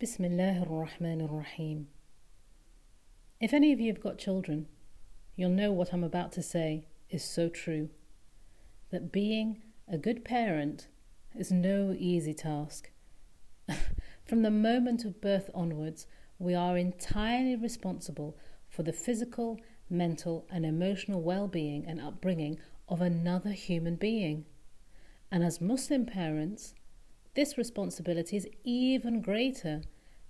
Bismillah ar-Rahman ar-Rahim. If any of you have got children, you'll know what I'm about to say is so true. That being a good parent is no easy task. From the moment of birth onwards, we are entirely responsible for the physical, mental, and emotional well being and upbringing of another human being. And as Muslim parents, this responsibility is even greater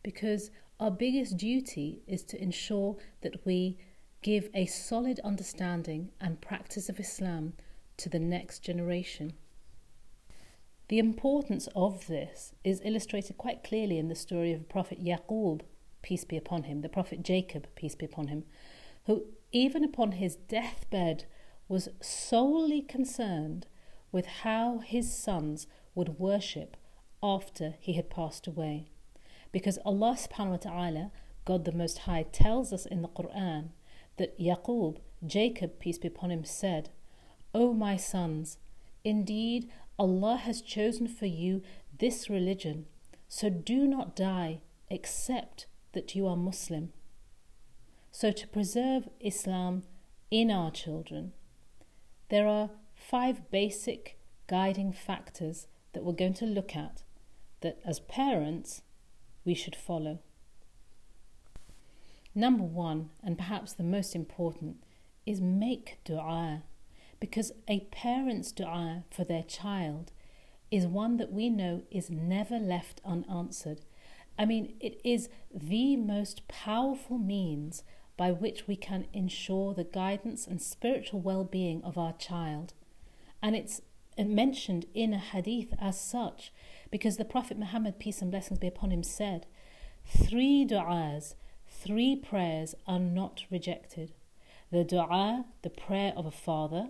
because our biggest duty is to ensure that we give a solid understanding and practice of Islam to the next generation. The importance of this is illustrated quite clearly in the story of Prophet Yaqub, peace be upon him, the Prophet Jacob, peace be upon him, who, even upon his deathbed, was solely concerned with how his sons would worship after he had passed away. Because Allah subhanahu wa ta'ala, God the Most High, tells us in the Quran that Yaqub, Jacob, peace be upon him, said, O my sons, indeed Allah has chosen for you this religion, so do not die except that you are Muslim. So, to preserve Islam in our children, there are five basic guiding factors that we're going to look at that as parents we should follow. Number one, and perhaps the most important, is make dua because a parent's dua for their child is one that we know is never left unanswered. I mean, it is the most powerful means by which we can ensure the guidance and spiritual well being of our child. And it's mentioned in a hadith as such because the Prophet Muhammad, peace and blessings be upon him, said, Three du'as, three prayers are not rejected. The du'a, the prayer of a father,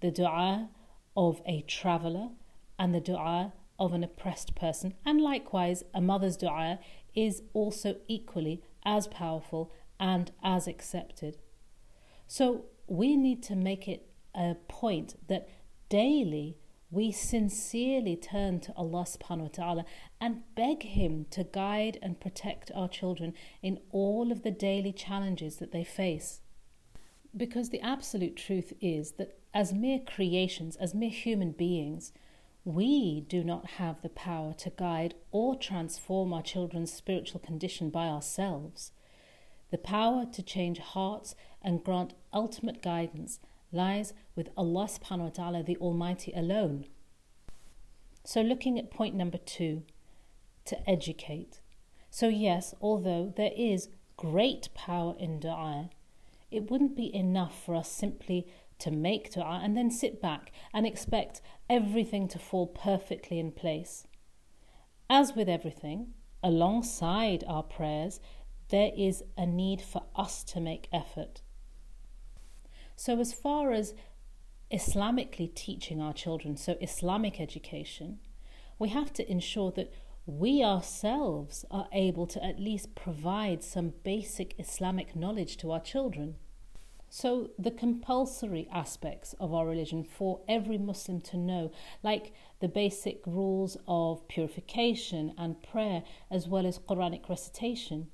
the du'a of a traveller, and the du'a of an oppressed person. And likewise, a mother's du'a is also equally as powerful and as accepted. So we need to make it a point that daily we sincerely turn to Allah subhanahu wa ta'ala and beg Him to guide and protect our children in all of the daily challenges that they face. Because the absolute truth is that as mere creations, as mere human beings, we do not have the power to guide or transform our children's spiritual condition by ourselves. The power to change hearts and grant ultimate guidance lies with Allah subhanahu wa ta'ala, the Almighty alone. So, looking at point number two, to educate. So, yes, although there is great power in dua, it wouldn't be enough for us simply to make dua and then sit back and expect everything to fall perfectly in place. As with everything, alongside our prayers, there is a need for us to make effort. So, as far as Islamically teaching our children, so Islamic education, we have to ensure that we ourselves are able to at least provide some basic Islamic knowledge to our children. So, the compulsory aspects of our religion for every Muslim to know, like the basic rules of purification and prayer, as well as Quranic recitation,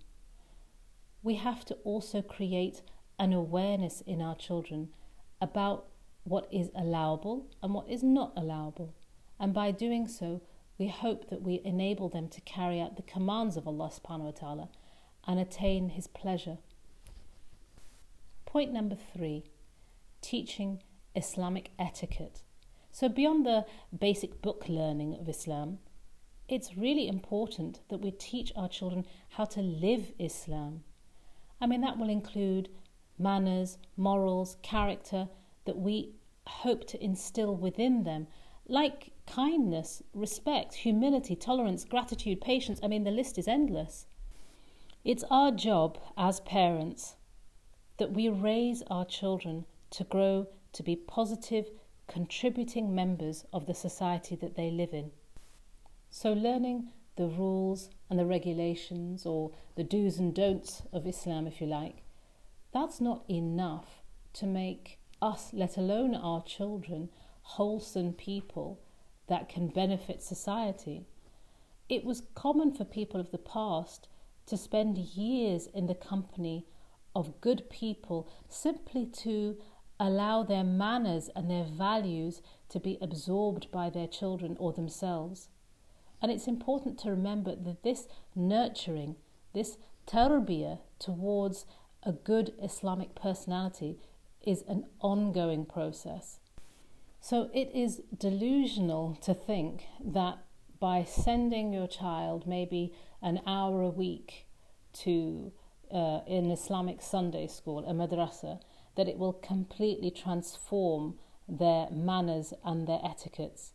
we have to also create an awareness in our children about what is allowable and what is not allowable. And by doing so, we hope that we enable them to carry out the commands of Allah subhanahu wa ta'ala and attain His pleasure. Point number three teaching Islamic etiquette. So, beyond the basic book learning of Islam, it's really important that we teach our children how to live Islam. I mean, that will include manners, morals, character that we hope to instill within them, like kindness, respect, humility, tolerance, gratitude, patience. I mean, the list is endless. It's our job as parents that we raise our children to grow to be positive, contributing members of the society that they live in. So, learning the rules and the regulations, or the do's and don'ts of Islam, if you like, that's not enough to make us, let alone our children, wholesome people that can benefit society. it was common for people of the past to spend years in the company of good people simply to allow their manners and their values to be absorbed by their children or themselves. And it's important to remember that this nurturing, this tarbiyah towards a good Islamic personality is an ongoing process. So it is delusional to think that by sending your child maybe an hour a week to uh, an Islamic Sunday school, a madrasa, that it will completely transform their manners and their etiquettes.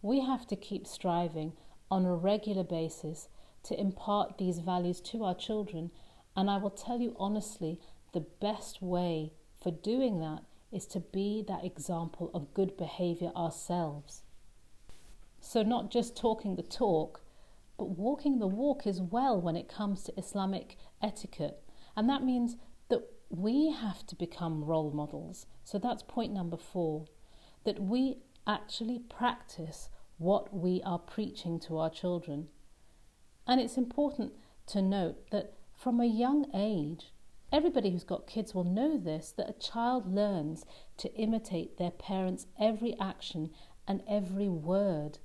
We have to keep striving on a regular basis to impart these values to our children, and I will tell you honestly, the best way for doing that is to be that example of good behavior ourselves. So, not just talking the talk, but walking the walk as well when it comes to Islamic etiquette. And that means that we have to become role models. So, that's point number four that we actually practice what we are preaching to our children. And it's important to note that from a young age, everybody who's got kids will know this that a child learns to imitate their parents' every action and every word.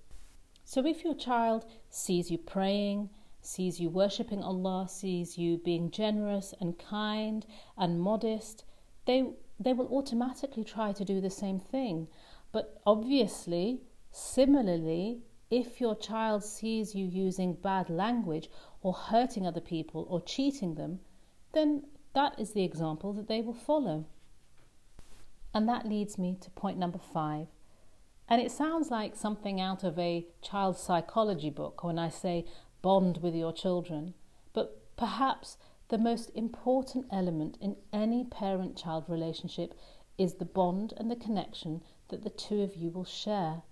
So if your child sees you praying, sees you worshipping Allah, sees you being generous and kind and modest, they, they will automatically try to do the same thing. But obviously, similarly, if your child sees you using bad language or hurting other people or cheating them, then that is the example that they will follow. And that leads me to point number five and it sounds like something out of a child psychology book when I say bond with your children. But perhaps the most important element in any parent child relationship is the bond and the connection that the two of you will share.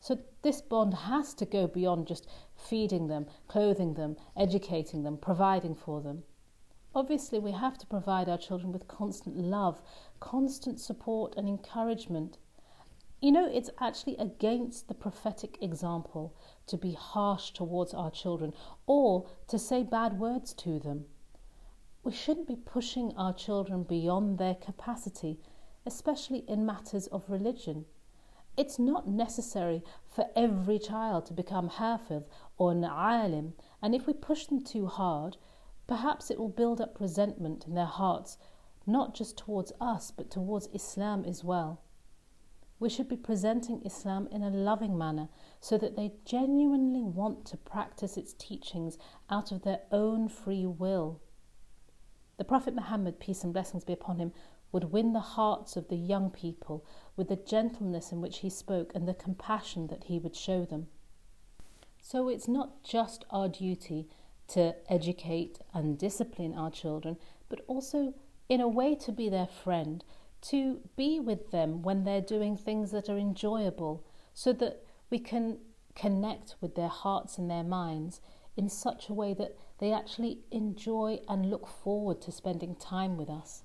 So, this bond has to go beyond just feeding them, clothing them, educating them, providing for them. Obviously, we have to provide our children with constant love, constant support, and encouragement. You know, it's actually against the prophetic example to be harsh towards our children or to say bad words to them. We shouldn't be pushing our children beyond their capacity, especially in matters of religion. It's not necessary for every child to become hafiz or an and if we push them too hard, perhaps it will build up resentment in their hearts, not just towards us, but towards Islam as well. We should be presenting Islam in a loving manner so that they genuinely want to practice its teachings out of their own free will. The Prophet Muhammad, peace and blessings be upon him, would win the hearts of the young people with the gentleness in which he spoke and the compassion that he would show them. So it's not just our duty to educate and discipline our children, but also in a way to be their friend to be with them when they're doing things that are enjoyable so that we can connect with their hearts and their minds in such a way that they actually enjoy and look forward to spending time with us.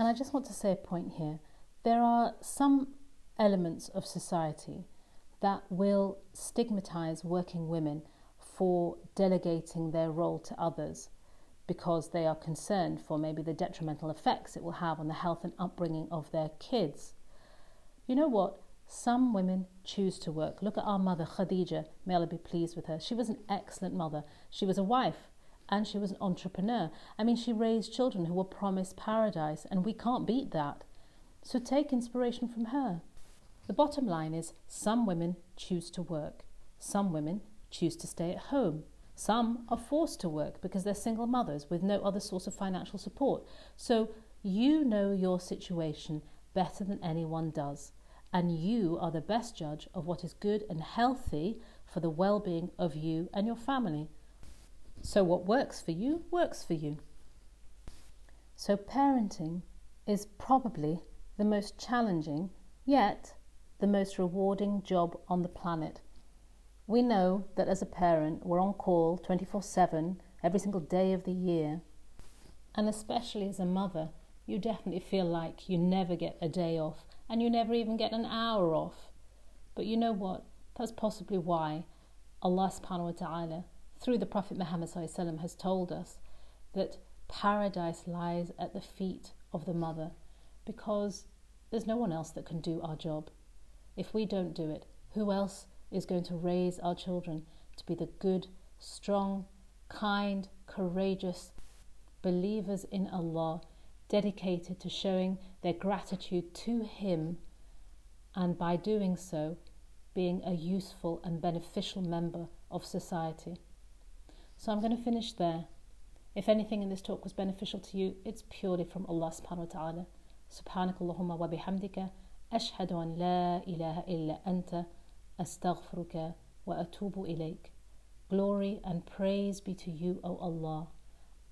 And I just want to say a point here. There are some elements of society that will stigmatize working women for delegating their role to others because they are concerned for maybe the detrimental effects it will have on the health and upbringing of their kids. You know what? Some women choose to work. Look at our mother, Khadija. May Allah be pleased with her. She was an excellent mother. She was a wife and she was an entrepreneur. I mean, she raised children who were promised paradise, and we can't beat that. So take inspiration from her. The bottom line is some women choose to work, some women choose to stay at home. Some are forced to work because they're single mothers with no other source of financial support. So you know your situation better than anyone does, and you are the best judge of what is good and healthy for the well being of you and your family. So, what works for you, works for you. So, parenting is probably the most challenging, yet the most rewarding job on the planet. We know that as a parent, we're on call 24 7 every single day of the year. And especially as a mother, you definitely feel like you never get a day off and you never even get an hour off. But you know what? That's possibly why Allah subhanahu wa ta'ala, through the Prophet Muhammad has told us that paradise lies at the feet of the mother because there's no one else that can do our job. If we don't do it, who else is going to raise our children to be the good, strong, kind, courageous believers in Allah, dedicated to showing their gratitude to Him, and by doing so, being a useful and beneficial member of society. So I'm going to finish there. If anything in this talk was beneficial to you, it's purely from Allah subhanahu wa ta'ala. سبحانك اللهم وبحمدك أشهد أن لا إله إلا أنت أستغفرك وأتوب إليك Glory and praise be to you, O Allah.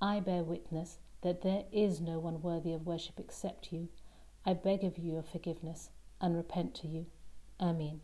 I bear witness that there is no one worthy of worship except you. I beg of you your forgiveness and repent to you. Ameen.